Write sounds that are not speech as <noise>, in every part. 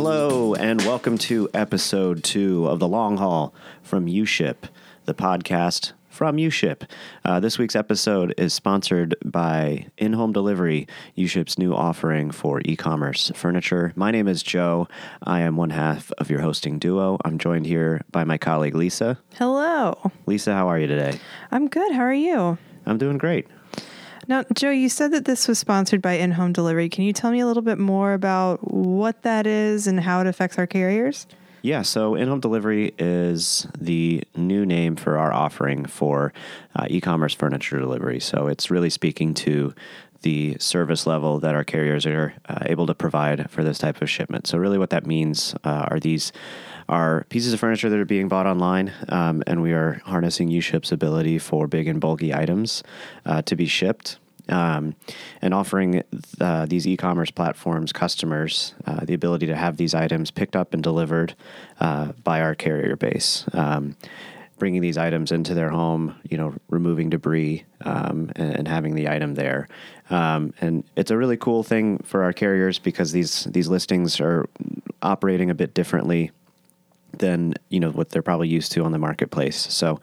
Hello, and welcome to episode two of The Long Haul from UShip, the podcast from UShip. Uh, this week's episode is sponsored by In Home Delivery, UShip's new offering for e commerce furniture. My name is Joe. I am one half of your hosting duo. I'm joined here by my colleague Lisa. Hello. Lisa, how are you today? I'm good. How are you? I'm doing great. Now, Joe, you said that this was sponsored by In Home Delivery. Can you tell me a little bit more about what that is and how it affects our carriers? Yeah, so in home delivery is the new name for our offering for uh, e commerce furniture delivery. So it's really speaking to the service level that our carriers are uh, able to provide for this type of shipment. So, really, what that means uh, are these are pieces of furniture that are being bought online, um, and we are harnessing UShip's ability for big and bulky items uh, to be shipped um, and offering uh, these e-commerce platforms customers uh, the ability to have these items picked up and delivered uh, by our carrier base. Um, bringing these items into their home, you know, removing debris um, and, and, having the item there. Um, and it's a really cool thing for our carriers because these these listings are operating a bit differently than you know what they're probably used to on the marketplace. So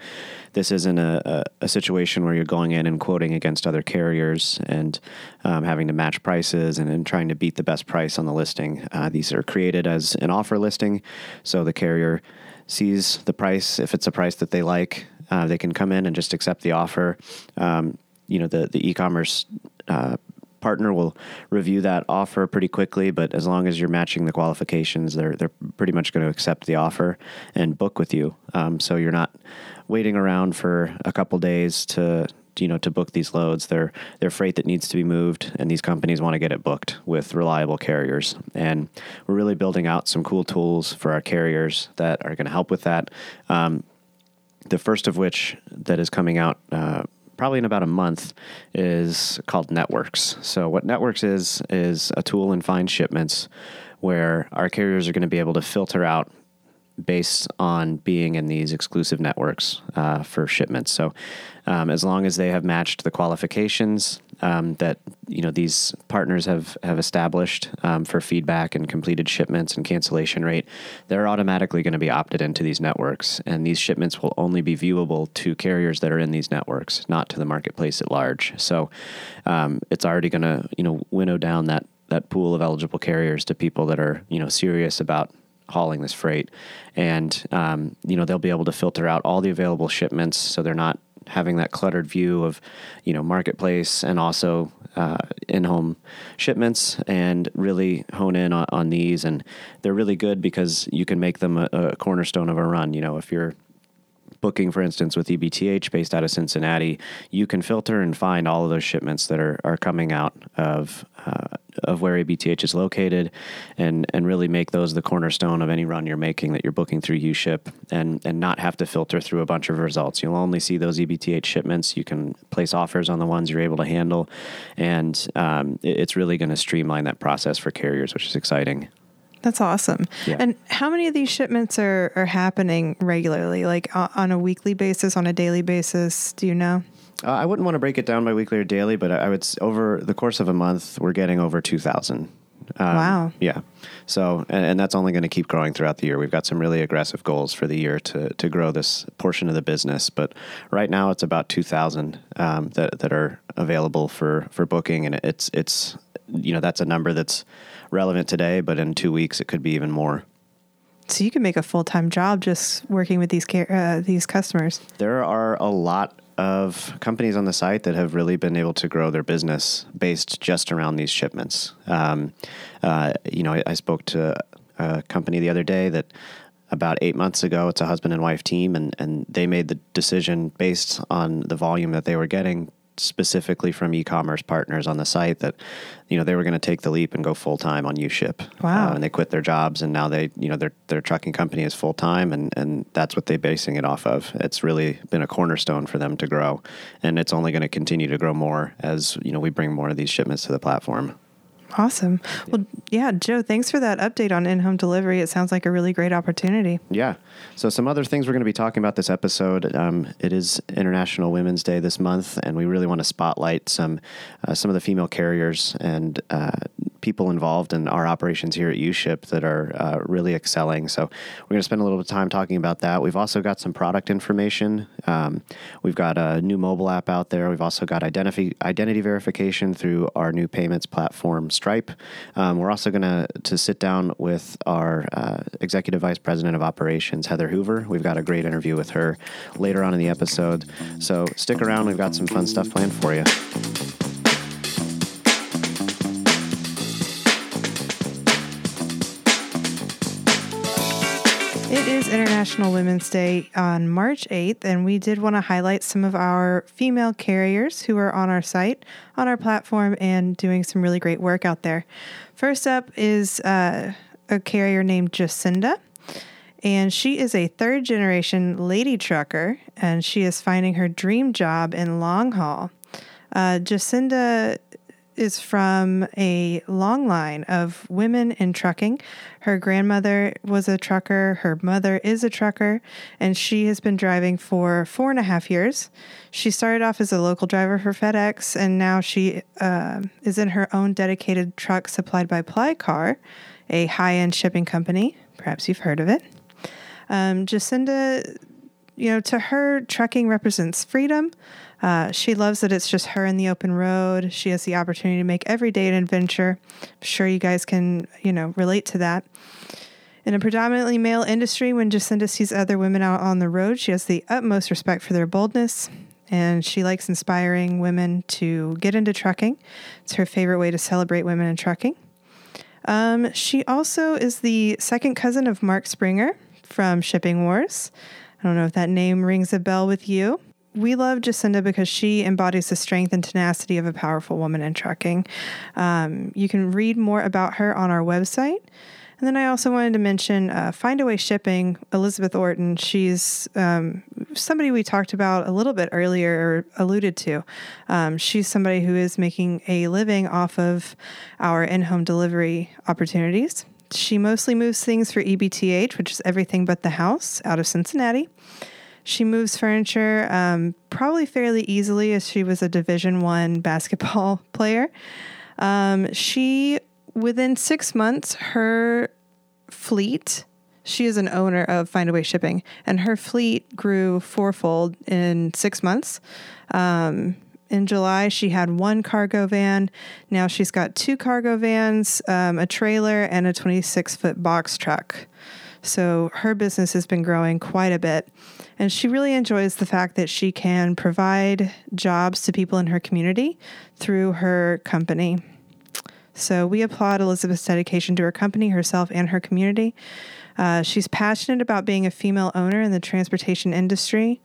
this isn't a, a, a situation where you're going in and quoting against other carriers and um, having to match prices and, and, trying to beat the best price on the listing. Uh, these are created as an offer listing, so the carrier sees the price. If it's a price that they like, uh, they can come in and just accept the offer. Um, you know the the e-commerce uh, partner will review that offer pretty quickly, but as long as you're matching the qualifications, they're they're pretty much going to accept the offer and book with you. Um, so you're not waiting around for a couple days to you know to book these loads. They're they're freight that needs to be moved, and these companies want to get it booked with reliable carriers. And we're really building out some cool tools for our carriers that are going to help with that. Um, the first of which that is coming out uh, probably in about a month is called Networks. So what Networks is is a tool in find shipments where our carriers are going to be able to filter out based on being in these exclusive networks uh, for shipments. So, um, as long as they have matched the qualifications um, that you know these partners have have established um, for feedback and completed shipments and cancellation rate, they're automatically going to be opted into these networks, and these shipments will only be viewable to carriers that are in these networks, not to the marketplace at large. So, um, it's already going to you know winnow down that that pool of eligible carriers to people that are you know serious about hauling this freight, and um, you know they'll be able to filter out all the available shipments, so they're not having that cluttered view of you know marketplace and also uh, in-home shipments and really hone in on, on, these. And they're really good because you can make them a, a cornerstone of a run. You know if you're booking, for instance, with EBTH based out of Cincinnati, you can filter and find all of those shipments that are, are coming out of uh, of where EBTH is located, and and really make those the cornerstone of any run you're making that you're booking through UShip, and and not have to filter through a bunch of results. You'll only see those EBTH shipments. You can place offers on the ones you're able to handle, and um, it's really going to streamline that process for carriers, which is exciting. That's awesome. Yeah. And how many of these shipments are, are happening regularly, like uh, on a weekly basis, on a daily basis? Do you know? Uh, I wouldn't want to break it down by weekly or daily, but I would over the course of a month, we're getting over two thousand. Um, wow. Yeah. So, and, and that's only going to keep growing throughout the year. We've got some really aggressive goals for the year to, to grow this portion of the business. But right now, it's about 2,000 um, that, that are available for, for booking. And it's, it's, you know, that's a number that's relevant today, but in two weeks it could be even more. So you can make a full time job just working with these uh, these customers. There are a lot of companies on the site that have really been able to grow their business based just around these shipments. Um, uh, you know, I, I, spoke to a company the other day that about eight months ago, it's a husband and wife team, and, and they made the decision based on the volume that they were getting specifically from e-commerce partners on the site that you know they were going to take the leap and go full time on UShip. Wow! Uh, and they quit their jobs and now they you know their their trucking company is full time and and that's what they're basing it off of. It's really been a cornerstone for them to grow, and it's only going to continue to grow more as you know we bring more of these shipments to the platform. Awesome. Well, yeah, Joe, thanks for that update on in home delivery. It sounds like a really great opportunity. Yeah. So, some other things we're going to be talking about this episode. Um, it is International Women's Day this month, and we really want to spotlight some uh, some of the female carriers and uh, people involved in our operations here at UShip that are uh, really excelling. So we're going to spend a little bit of time talking about that. We've also got some product information. Um, we've got a new mobile app out there. We've also got identity identity verification through our new payments platform Stripe. Um, we're also going to to sit down with our uh, executive vice president of operations Heather Hoover. We've got a great interview with her later on in the episode. So stick around. We've got some fun stuff planned for you. It is International Women's Day on March 8th, and we did want to highlight some of our female carriers who are on our site, on our platform, and doing some really great work out there. First up is uh, a carrier named Jacinda, and she is a third generation lady trucker, and she is finding her dream job in long haul. Uh, Jacinda is from a long line of women in trucking. Her grandmother was a trucker, her mother is a trucker, and she has been driving for four and a half years. She started off as a local driver for FedEx, and now she uh, is in her own dedicated truck supplied by Plycar, a high end shipping company. Perhaps you've heard of it. Um, Jacinda, you know, to her, trucking represents freedom. Uh, she loves that it's just her in the open road. She has the opportunity to make every day an adventure. I'm sure you guys can, you know, relate to that. In a predominantly male industry, when Jacinda sees other women out on the road, she has the utmost respect for their boldness, and she likes inspiring women to get into trucking. It's her favorite way to celebrate women in trucking. Um, she also is the second cousin of Marc Springer from Shipping Wars. I don't know if that name rings a bell with you we love Jacinda because she embodies the strength and tenacity of a powerful woman in trucking. Um, you can read more about her on our website. And then I also wanted to mention uh, Findaway Shipping, Elizabeth Orton. She's um, somebody we talked about a little bit earlier or alluded to. Um, she's somebody who is making a living off of our in home delivery opportunities. She mostly moves things for EBTH, which is everything but the house, out of Cincinnati. She moves furniture um, probably fairly easily, as she was a Division One <laughs> basketball player. Um, she within six months, her fleet. She is an owner of Findaway Shipping, and her fleet grew fourfold in six months. Um, in July, she had one cargo van. Now she's got two cargo vans, um, a trailer, and a 26 foot box truck. So her business has been growing quite a bit. And she really enjoys the fact that she can provide jobs to people in her community through her company. So we applaud Elizabeth's dedication to her company, herself, and her community. Uh, she's passionate about being a female owner in the transportation industry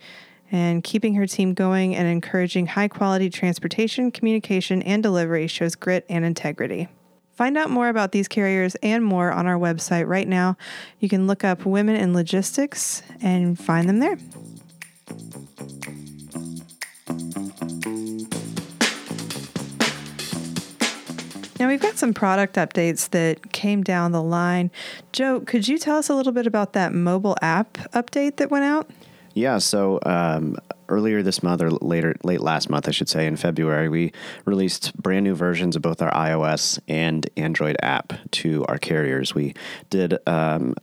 and keeping her team going and encouraging high quality transportation, communication, and delivery shows grit and integrity. Find out more about these carriers and more on our website right now. You can look up Women in Logistics and find them there. Now, we've got some product updates that came down the line. Joe, could you tell us a little bit about that mobile app update that went out? Yeah, so um, earlier this month, or later, late last month, I should say, in February, we released brand new versions of both our iOS and Android app to our carriers. We did um,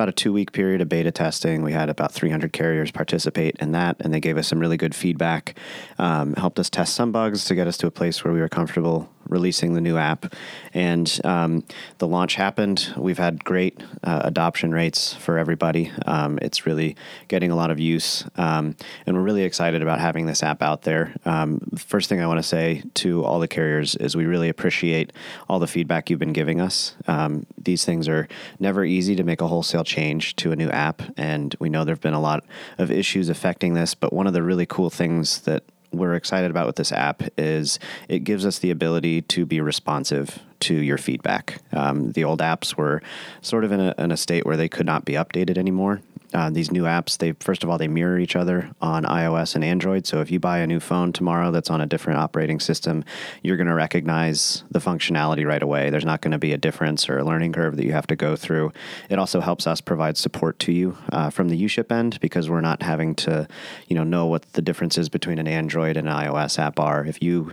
about a two week period of beta testing. We had about 300 carriers participate in that, and they gave us some really good feedback, um, helped us test some bugs to get us to a place where we were comfortable releasing the new app. And um, the launch happened. We've had great uh, adoption rates for everybody. Um, it's really getting a lot of use, um, and we're really excited about having this app out there. Um, first thing I want to say to all the carriers is we really appreciate all the feedback you've been giving us. Um, these things are never easy to make a wholesale change to a new app, and we know there have been a lot of issues affecting this. But one of the really cool things that we're excited about with this app is it gives us the ability to be responsive to your feedback. Um, the old apps were sort of in a, in a state where they could not be updated anymore. Uh, these new apps, they first of all they mirror each other on iOS and Android. So if you buy a new phone tomorrow that's on a different operating system, you're going to recognize the functionality right away. There's not going to be a difference or a learning curve that you have to go through. It also helps us provide support to you uh, from the UShip end because we're not having to, you know, know what the differences between an Android and an iOS app are. If you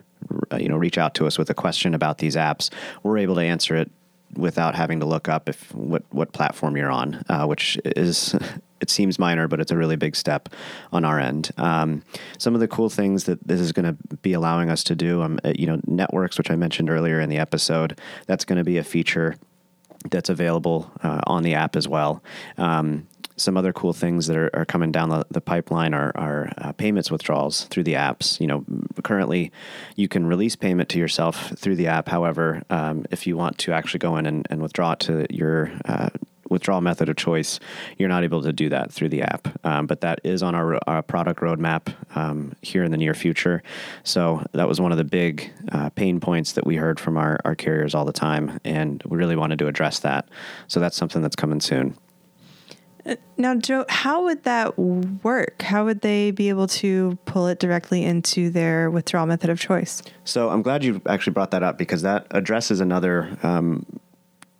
uh, you know reach out to us with a question about these apps, we're able to answer it without having to look up if what what platform you're on, uh, which is <laughs> it seems minor, but it's a really big step on our end. Um, some of the cool things that this is going to be allowing us to do, um, uh, you know, networks, which I mentioned earlier in the episode, that's going to be a feature that's available uh, on the app as well. Um, some other cool things that are, are coming down the, the pipeline are, are uh, payments withdrawals through the apps. You know, currently you can release payment to yourself through the app. However, um, if you want to actually go in and, and withdraw it to your uh, withdrawal method of choice, you're not able to do that through the app. Um, but that is on our, our product roadmap um, here in the near future. So that was one of the big uh, pain points that we heard from our, our carriers all the time. And we really wanted to address that. So that's something that's coming soon. Now, Joe, how would that work? How would they be able to pull it directly into their withdrawal method of choice? So I'm glad you actually brought that up because that addresses another um,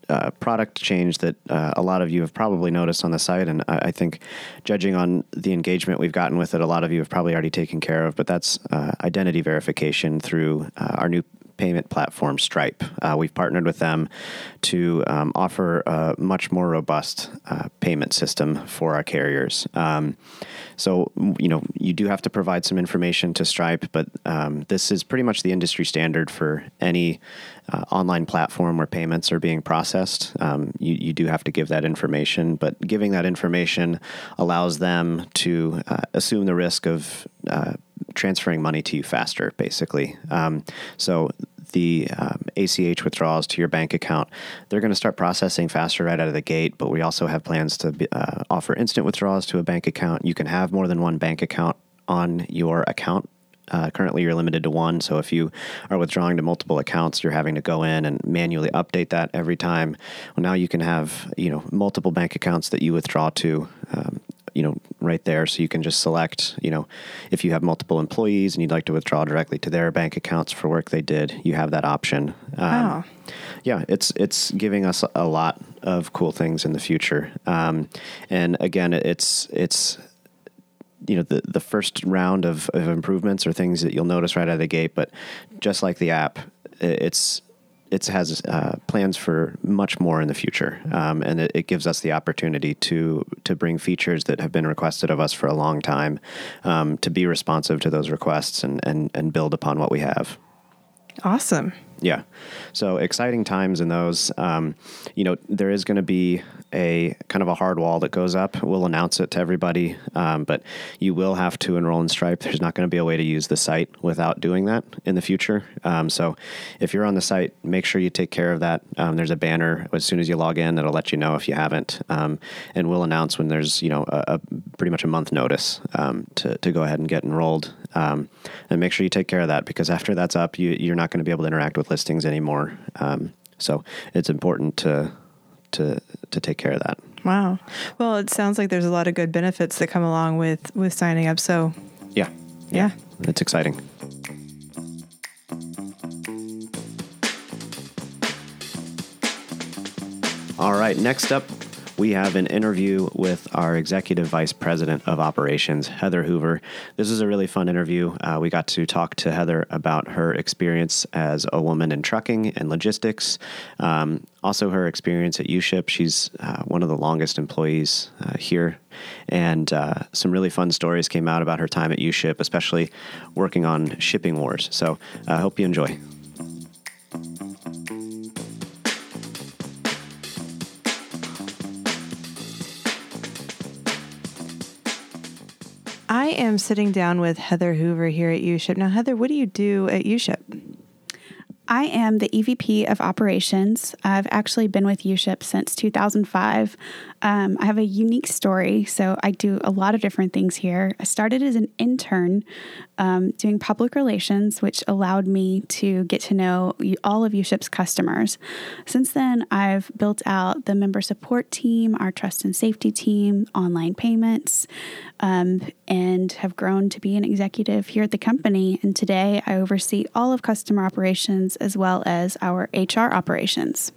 uh, product change that uh, a lot of you have probably noticed on the site, and I, I, think, judging on the engagement we've gotten with it, a lot of you have probably already taken care of. But that's uh, identity verification through uh, our new payment platform Stripe. Uh, we've partnered with them to um, offer a much more robust uh, payment system for our carriers. Um, so, you know, you do have to provide some information to Stripe, but um, this is pretty much the industry standard for any uh, online platform where payments are being processed. Um, you, you do have to give that information, but giving that information allows them to uh, assume the risk of uh, transferring money to you faster, basically. Um, so the um, ACH withdrawals to your bank account, they're going to start processing faster right out of the gate. But we also have plans to be, uh, offer instant withdrawals to a bank account. You can have more than one bank account on your account uh, currently, you're limited to one. So if you are withdrawing to multiple accounts, you're having to go in and manually update that every time. Well, now you can have you know multiple bank accounts that you withdraw to. Um, you know, right there. So you can just select, you know, if you have multiple employees and you'd like to withdraw directly to their bank accounts for work they did, you have that option. Um, wow. Yeah, it's it's giving us a lot of cool things in the future. Um, and again, it's it's you know the the first round of, of improvements are things that you'll notice right out of the gate. But just like the app, it's it has uh, plans for much more in the future, um, and it, it, gives us the opportunity to to bring features that have been requested of us for a long time, um, to be responsive to those requests and, and and build upon what we have. Awesome. Yeah. So exciting times in those. Um, you know, there is going to be a kind of a hard wall that goes up. We'll announce it to everybody, um, but you will have to enroll in Stripe. There's not going to be a way to use the site without doing that in the future. Um, so if you're on the site, make sure you take care of that. Um, there's a banner as soon as you log in that'll let you know if you haven't, um, and we'll announce when there's you know a, a pretty much a month notice um, to to go ahead and get enrolled. And make sure you take care of that because after that's up, you, you're not going to be able to interact with listings anymore. Um, so it's important to to to take care of that. Wow. Well, it sounds like there's a lot of good benefits that come along with with signing up. So yeah, yeah, yeah. it's exciting. All right, next up, we have an interview with our Executive Vice President of Operations, Heather Hoover. This is a really fun interview. Uh, we got to talk to Heather about her experience as a woman in trucking and logistics, um, also her experience at UShip. She's uh, one of the longest employees uh, here, and uh, some really fun stories came out about her time at UShip, especially working on shipping wars. So I uh, hope you enjoy. Am sitting down with Heather Hoover here at UShip. Now, Heather, what do you do at UShip? I am the EVP of operations. I've actually been with UShip since 2005. Um, I have a unique story, so I do a lot of different things here. I started as an intern um, doing public relations, which allowed me to get to know all of UShip's customers. Since then, I've built out the member support team, our trust and safety team, online payments, um, and have grown to be an executive here at the company. And today, I oversee all of customer operations as well as our HR operations.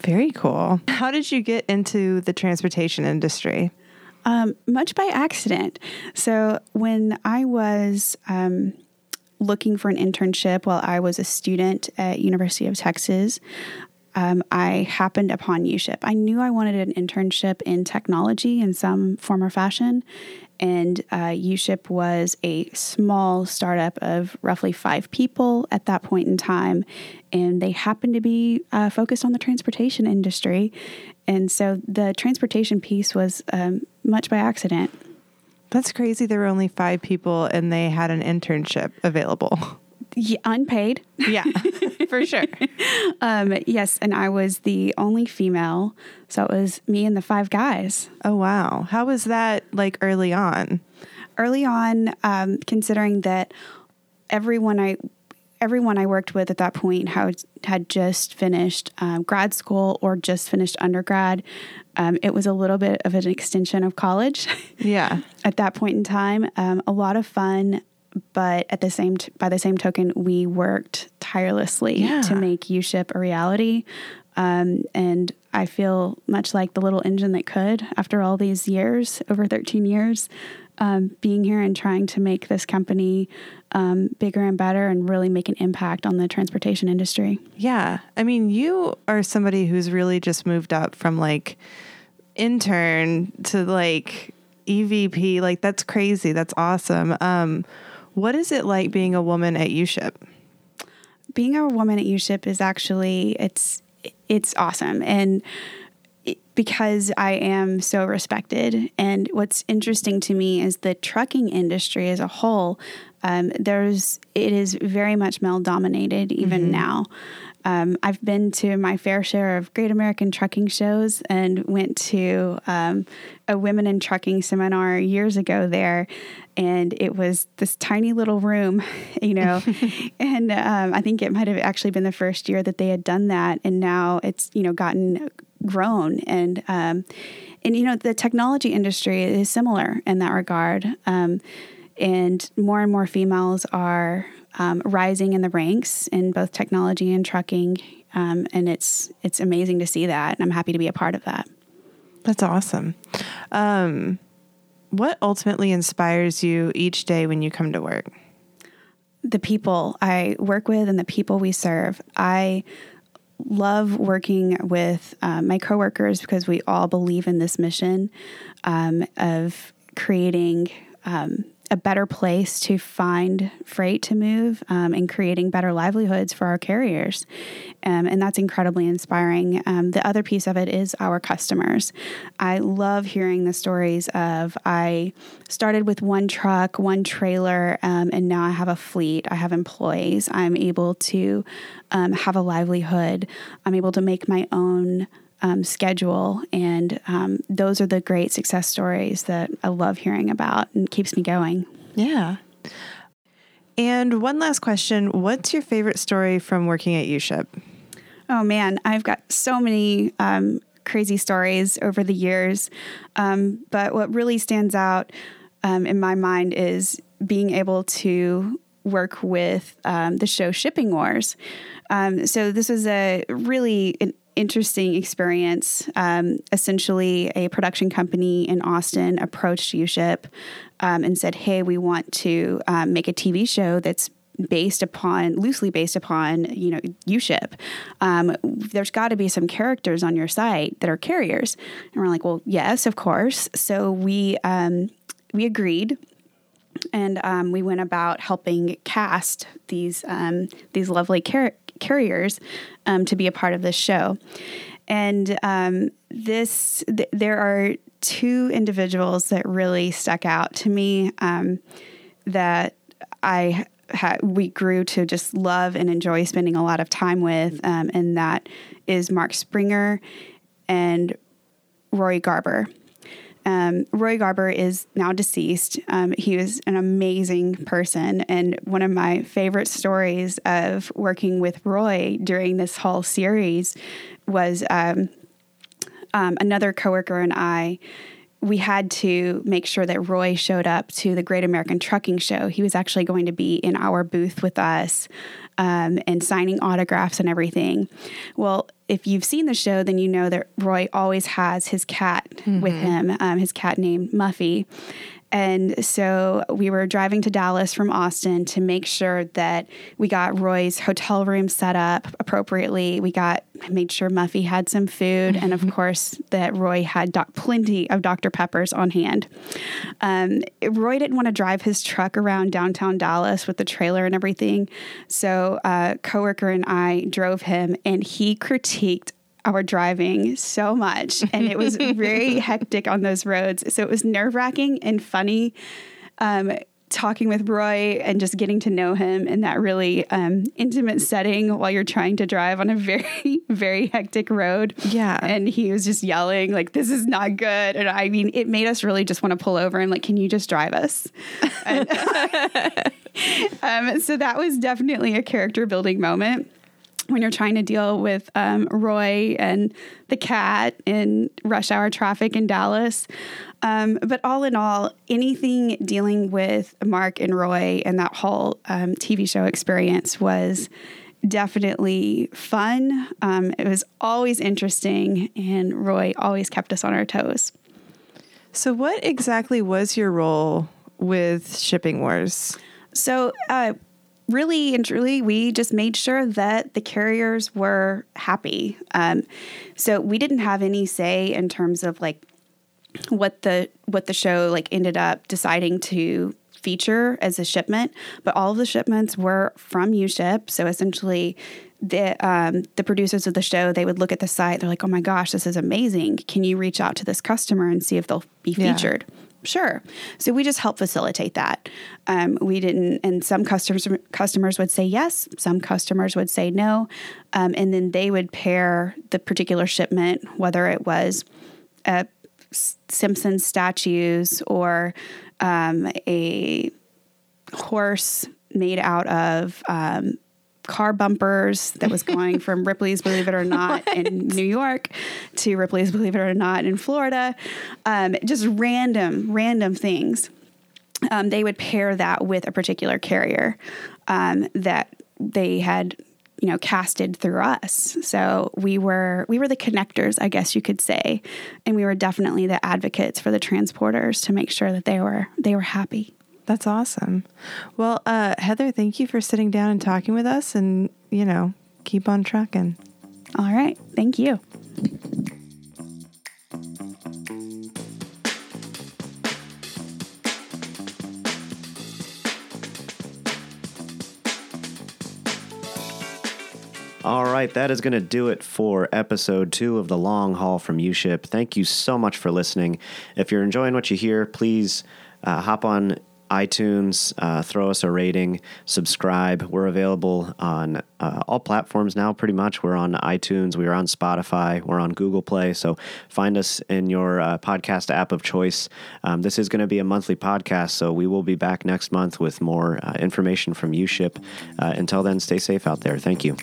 Very cool. How did you get into the transportation industry? Um, much by accident. So when I was um, looking for an internship while I was a student at University of Texas. Um, I happened upon UShip. I knew I wanted an internship in technology in some form or fashion, and uh, UShip was a small startup of roughly five people at that point in time. And they happened to be uh, focused on the transportation industry. And so the transportation piece was um, much by accident. That's crazy. There were only five people and they had an internship available. Yeah, unpaid. Yeah, <laughs> for sure. <laughs> Um, yes, and I was the only female, so it was me and the five guys. Oh wow, how was that like early on? Early on, um, considering that everyone I everyone I worked with at that point had had just finished um, grad school or just finished undergrad. Um, it was a little bit of an extension of college. <laughs> Yeah. at that point in time, um, a lot of fun, but at the same t- by the same token, we worked tirelessly Yeah. to make UShip a reality. Um, and I feel much like the little engine that could after all these years, over 13 years, um, being here and trying to make this company um, bigger and better and really make an impact on the transportation industry. Yeah. I mean, you are somebody who's really just moved up from like intern to like EVP. Like that's crazy. That's awesome. Um, what is it like being a woman at UShip? being a woman at UShip is actually it's it's awesome. And because I am so respected and what's interesting to me is the trucking industry as a whole um, there's it is very much male dominated even now um, I've been to my fair share of Great American Trucking shows and went to um, a Women in Trucking seminar years ago there. And it was this tiny little room, <laughs> you know. <laughs> and um, I think it might have actually been the first year that they had done that. And now it's, you know, gotten grown. And, um, and you know, the technology industry is similar in that regard. Um, and more and more females are um, rising in the ranks in both technology and trucking, um, and it's it's amazing to see that, and I'm happy to be a part of that. That's awesome. Um, what ultimately inspires you each day when you come to work? The people I work with and the people we serve, I love working with um, my coworkers because we all believe in this mission um, of creating um, a better place to find freight to move um, and creating better livelihoods for our carriers. Um, and that's incredibly inspiring. Um, the other piece of it is our customers. I love hearing the stories of I started with one truck, one trailer, um, and now I have a fleet. I have employees. I'm able to um, have a livelihood. I'm able to make my own um, schedule. And um, those are the great success stories that I love hearing about and keeps me going. Yeah. And one last question What's your favorite story from working at UShip? Oh man, I've got so many um, crazy stories over the years. Um, but what really stands out um, in my mind is being able to work with um, the show Shipping Wars. Um, so this was a really an interesting experience. Um, essentially, a production company in Austin approached UShip um, and said, "Hey, we want to um, make a TV show that's." based upon loosely based upon you know UShip. Um, there's got to be some characters on your site that are carriers, and we're like, well, yes, of course. So we um, we agreed and um, we went about helping cast these um, these lovely car- carriers um, to be a part of this show. And um, this, th- there are two individuals that really stuck out to me um, that I ha- we grew to just love and enjoy spending a lot of time with, um, and that is Marc Springer and Roy Garber. Um, Roy Garber is now deceased. Um, he was an amazing person. And one of my favorite stories of working with Roy during this whole series was um, um, another coworker and I. We had to make sure that Roy showed up to the Great American Trucking Show. He was actually going to be in our booth with us um, and signing autographs and everything. Well, if you've seen the show, then you know that Roy always has his cat with him, um, his cat named Muffy. And so we were driving to Dallas from Austin to make sure that we got Roy's hotel room set up appropriately. We got made sure Muffy had some food, and of course that Roy had doc- plenty of Dr. Peppers on hand. Um, Roy didn't want to drive his truck around downtown Dallas with the trailer and everything, so a uh, coworker and I drove him, and he critiqued our driving so much and it was very <laughs> hectic on those roads. So it was nerve wracking and funny. Um, talking with Roy and just getting to know him in that really um, intimate setting while you're trying to drive on a <laughs> very, very hectic road. Yeah. And he was just yelling, like, this is not good. And I mean, it made us really just want to pull over and, like, can you just drive us? and, <laughs> um, so that was definitely a character building moment when you're trying to deal with um, Roy and the cat in rush hour traffic in Dallas. Um, but all in all, anything dealing with Marc and Roy and that whole um, TV show experience was definitely fun. Um, it was always interesting, and Roy always kept us on our toes. So, what exactly was your role with Shipping Wars? So, uh, really and truly, we just made sure that the carriers were happy. Um, so we didn't have any say in terms of like what the what the show like ended up deciding to feature as a shipment, but all of the shipments were from UShip. So essentially, the um, the producers of the show they would look at the site. They're like, "Oh my gosh, this is amazing! Can you reach out to this customer and see if they'll be featured?" Sure. So we just help facilitate that. Um, we didn't, and some customers customers would say yes, some customers would say no, um, and then they would pair the particular shipment, whether it was a Simpson statues or um, a horse made out of um, car bumpers that was going from <laughs> Ripley's Believe It or Not in New York to Ripley's Believe It or Not in Florida. Um, just random, random things. Um, they would pair that with a particular carrier um, that they had you know casted through us so we were we were the connectors i guess you could say and we were definitely the advocates for the transporters to make sure that they were they were happy that's awesome. Well, uh, Heather, thank you for sitting down and talking with us and, you know, keep on trucking. All right. Thank you. All right, that is going to do it for episode two of the long haul from UShip. Thank you so much for listening. If you're enjoying what you hear, please uh, hop on iTunes, uh, throw us a rating, subscribe. We're available on uh, all platforms now, pretty much. We're on iTunes, we're on Spotify, we're on Google Play. So find us in your uh, podcast app of choice. Um, this is going to be a monthly podcast, so we will be back next month with more uh, information from UShip. Uh, until then, stay safe out there. Thank you.